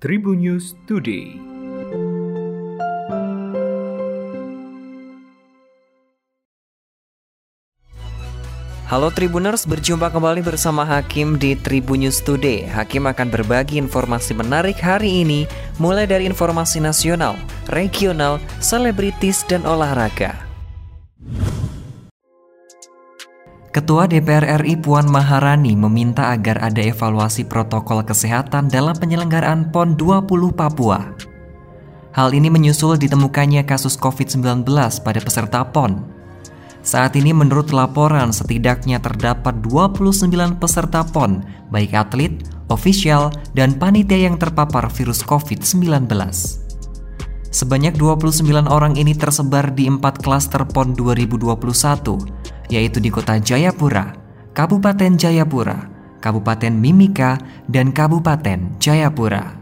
Tribun News Today. Halo Tribuners, berjumpa kembali bersama Hakim di Tribun News Today. Hakim akan berbagi informasi menarik hari ini, mulai dari informasi nasional, regional, selebritis, dan olahraga. Ketua DPR RI Puan Maharani meminta agar ada evaluasi protokol kesehatan dalam penyelenggaraan PON 20 Papua. Hal ini menyusul ditemukannya kasus COVID-19 pada peserta PON. Saat ini menurut laporan setidaknya terdapat 29 peserta PON, baik atlet, ofisial, dan panitia yang terpapar virus COVID-19. Sebanyak 29 orang ini tersebar di empat klaster PON 2021, yaitu di kota Jayapura, Kabupaten Jayapura, Kabupaten Mimika, dan Kabupaten Jayapura.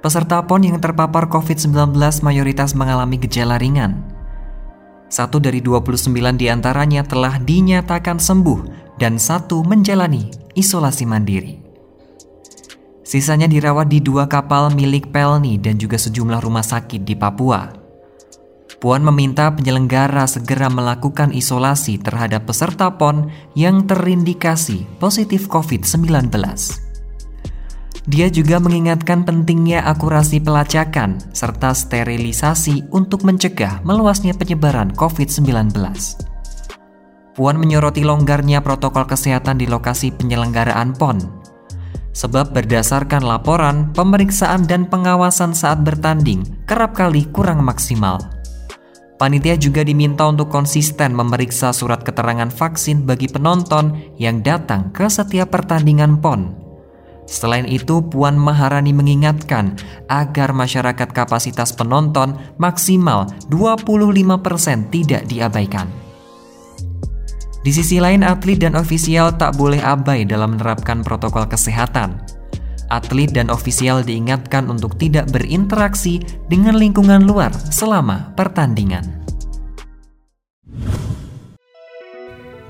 Peserta PON yang terpapar COVID-19 mayoritas mengalami gejala ringan. Satu dari 29 di antaranya telah dinyatakan sembuh dan satu menjalani isolasi mandiri. Sisanya dirawat di dua kapal milik Pelni dan juga sejumlah rumah sakit di Papua. Puan meminta penyelenggara segera melakukan isolasi terhadap peserta PON yang terindikasi positif COVID-19. Dia juga mengingatkan pentingnya akurasi pelacakan serta sterilisasi untuk mencegah meluasnya penyebaran COVID-19. Puan menyoroti longgarnya protokol kesehatan di lokasi penyelenggaraan PON. Sebab berdasarkan laporan, pemeriksaan dan pengawasan saat bertanding kerap kali kurang maksimal. Panitia juga diminta untuk konsisten memeriksa surat keterangan vaksin bagi penonton yang datang ke setiap pertandingan PON. Selain itu, Puan Maharani mengingatkan agar masyarakat kapasitas penonton maksimal 25% tidak diabaikan. Di sisi lain, atlet dan ofisial tak boleh abai dalam menerapkan protokol kesehatan. Atlet dan ofisial diingatkan untuk tidak berinteraksi dengan lingkungan luar selama pertandingan.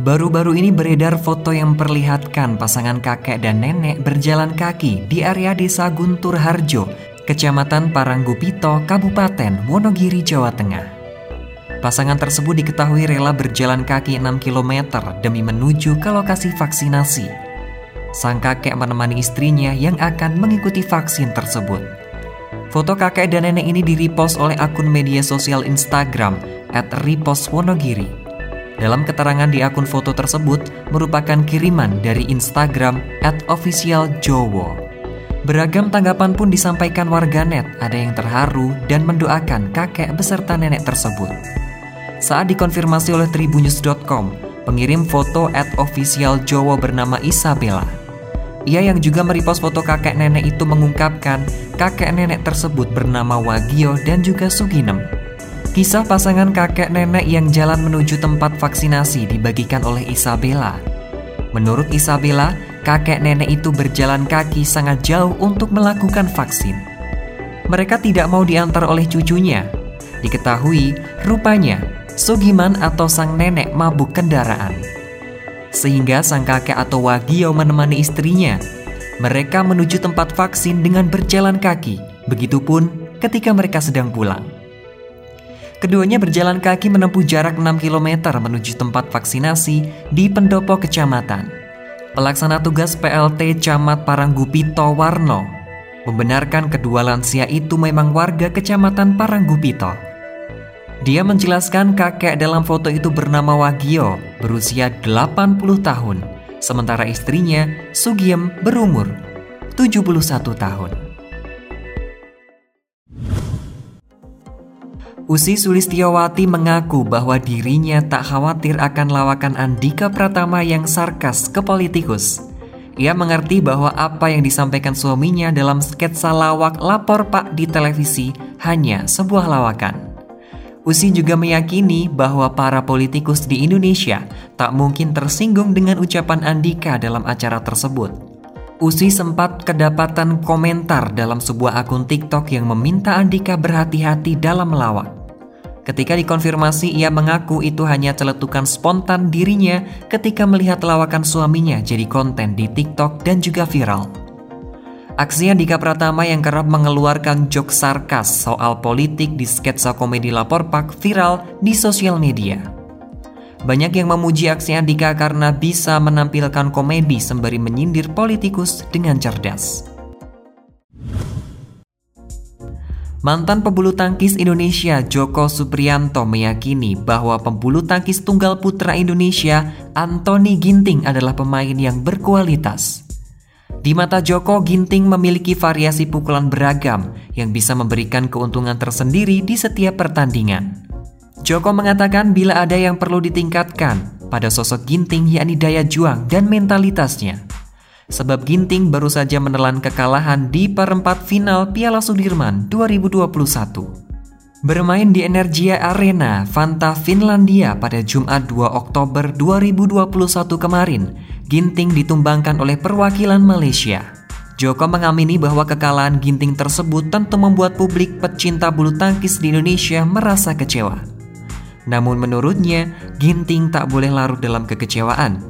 Baru-baru ini beredar foto yang memperlihatkan pasangan kakek dan nenek berjalan kaki di area desa Guntur Harjo, Kecamatan Paranggupito, Kabupaten Wonogiri, Jawa Tengah. Pasangan tersebut diketahui rela berjalan kaki 6 km demi menuju ke lokasi vaksinasi. Sang kakek menemani istrinya yang akan mengikuti vaksin tersebut. Foto kakek dan nenek ini direpost oleh akun media sosial Instagram at Wonogiri. Dalam keterangan di akun foto tersebut merupakan kiriman dari Instagram at officialjowo. Beragam tanggapan pun disampaikan warganet, ada yang terharu dan mendoakan kakek beserta nenek tersebut. Saat dikonfirmasi oleh tribunnews.com, pengirim foto at officialjowo bernama Isabella. Ia yang juga merepost foto kakek nenek itu mengungkapkan kakek nenek tersebut bernama Wagio dan juga Suginem. Kisah pasangan kakek nenek yang jalan menuju tempat vaksinasi dibagikan oleh Isabella. Menurut Isabella, kakek nenek itu berjalan kaki sangat jauh untuk melakukan vaksin. Mereka tidak mau diantar oleh cucunya. Diketahui, rupanya Sugiman atau sang nenek mabuk kendaraan. Sehingga sang kakek atau Wagio menemani istrinya. Mereka menuju tempat vaksin dengan berjalan kaki. Begitupun ketika mereka sedang pulang. Keduanya berjalan kaki menempuh jarak 6 km menuju tempat vaksinasi di pendopo kecamatan. Pelaksana tugas PLT Camat Paranggupito Warno membenarkan kedua lansia itu memang warga kecamatan Paranggupito. Dia menjelaskan kakek dalam foto itu bernama Wagio, berusia 80 tahun, sementara istrinya Sugiem berumur 71 tahun. Usi Sulistiawati mengaku bahwa dirinya tak khawatir akan lawakan Andika Pratama yang sarkas ke politikus. Ia mengerti bahwa apa yang disampaikan suaminya dalam sketsa lawak lapor pak di televisi hanya sebuah lawakan. Usi juga meyakini bahwa para politikus di Indonesia tak mungkin tersinggung dengan ucapan Andika dalam acara tersebut. Usi sempat kedapatan komentar dalam sebuah akun TikTok yang meminta Andika berhati-hati dalam melawak. Ketika dikonfirmasi, ia mengaku itu hanya celetukan spontan dirinya ketika melihat lawakan suaminya jadi konten di TikTok dan juga viral. Aksi Andika Pratama yang kerap mengeluarkan jok sarkas soal politik di sketsa komedi lapor pak viral di sosial media. Banyak yang memuji aksi Andika karena bisa menampilkan komedi sembari menyindir politikus dengan cerdas. Mantan pebulu tangkis Indonesia Joko Supriyanto meyakini bahwa pembulu tangkis tunggal putra Indonesia Anthony Ginting adalah pemain yang berkualitas. Di mata Joko, Ginting memiliki variasi pukulan beragam yang bisa memberikan keuntungan tersendiri di setiap pertandingan. Joko mengatakan bila ada yang perlu ditingkatkan pada sosok Ginting yakni daya juang dan mentalitasnya. Sebab Ginting baru saja menelan kekalahan di perempat final Piala Sudirman 2021. Bermain di Energia Arena, Fanta Finlandia pada Jumat 2 Oktober 2021 kemarin, Ginting ditumbangkan oleh perwakilan Malaysia. Joko mengamini bahwa kekalahan Ginting tersebut tentu membuat publik pecinta bulu tangkis di Indonesia merasa kecewa. Namun menurutnya, Ginting tak boleh larut dalam kekecewaan.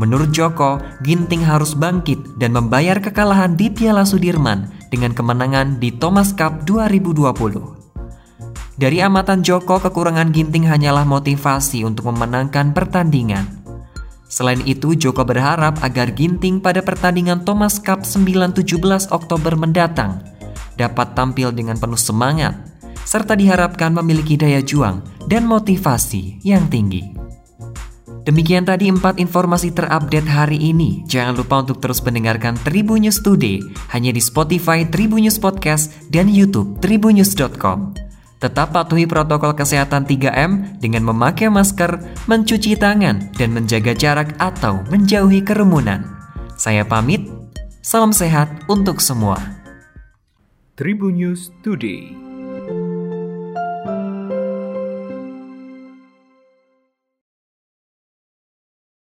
Menurut Joko, Ginting harus bangkit dan membayar kekalahan di Piala Sudirman dengan kemenangan di Thomas Cup 2020. Dari amatan Joko, kekurangan Ginting hanyalah motivasi untuk memenangkan pertandingan. Selain itu, Joko berharap agar Ginting pada pertandingan Thomas Cup 9-17 Oktober mendatang dapat tampil dengan penuh semangat, serta diharapkan memiliki daya juang dan motivasi yang tinggi. Demikian tadi empat informasi terupdate hari ini. Jangan lupa untuk terus mendengarkan Tribun News Today hanya di Spotify Tribun News Podcast dan YouTube tribunnews.com. Tetap patuhi protokol kesehatan 3M dengan memakai masker, mencuci tangan, dan menjaga jarak atau menjauhi kerumunan. Saya pamit, salam sehat untuk semua. Tribun News Today.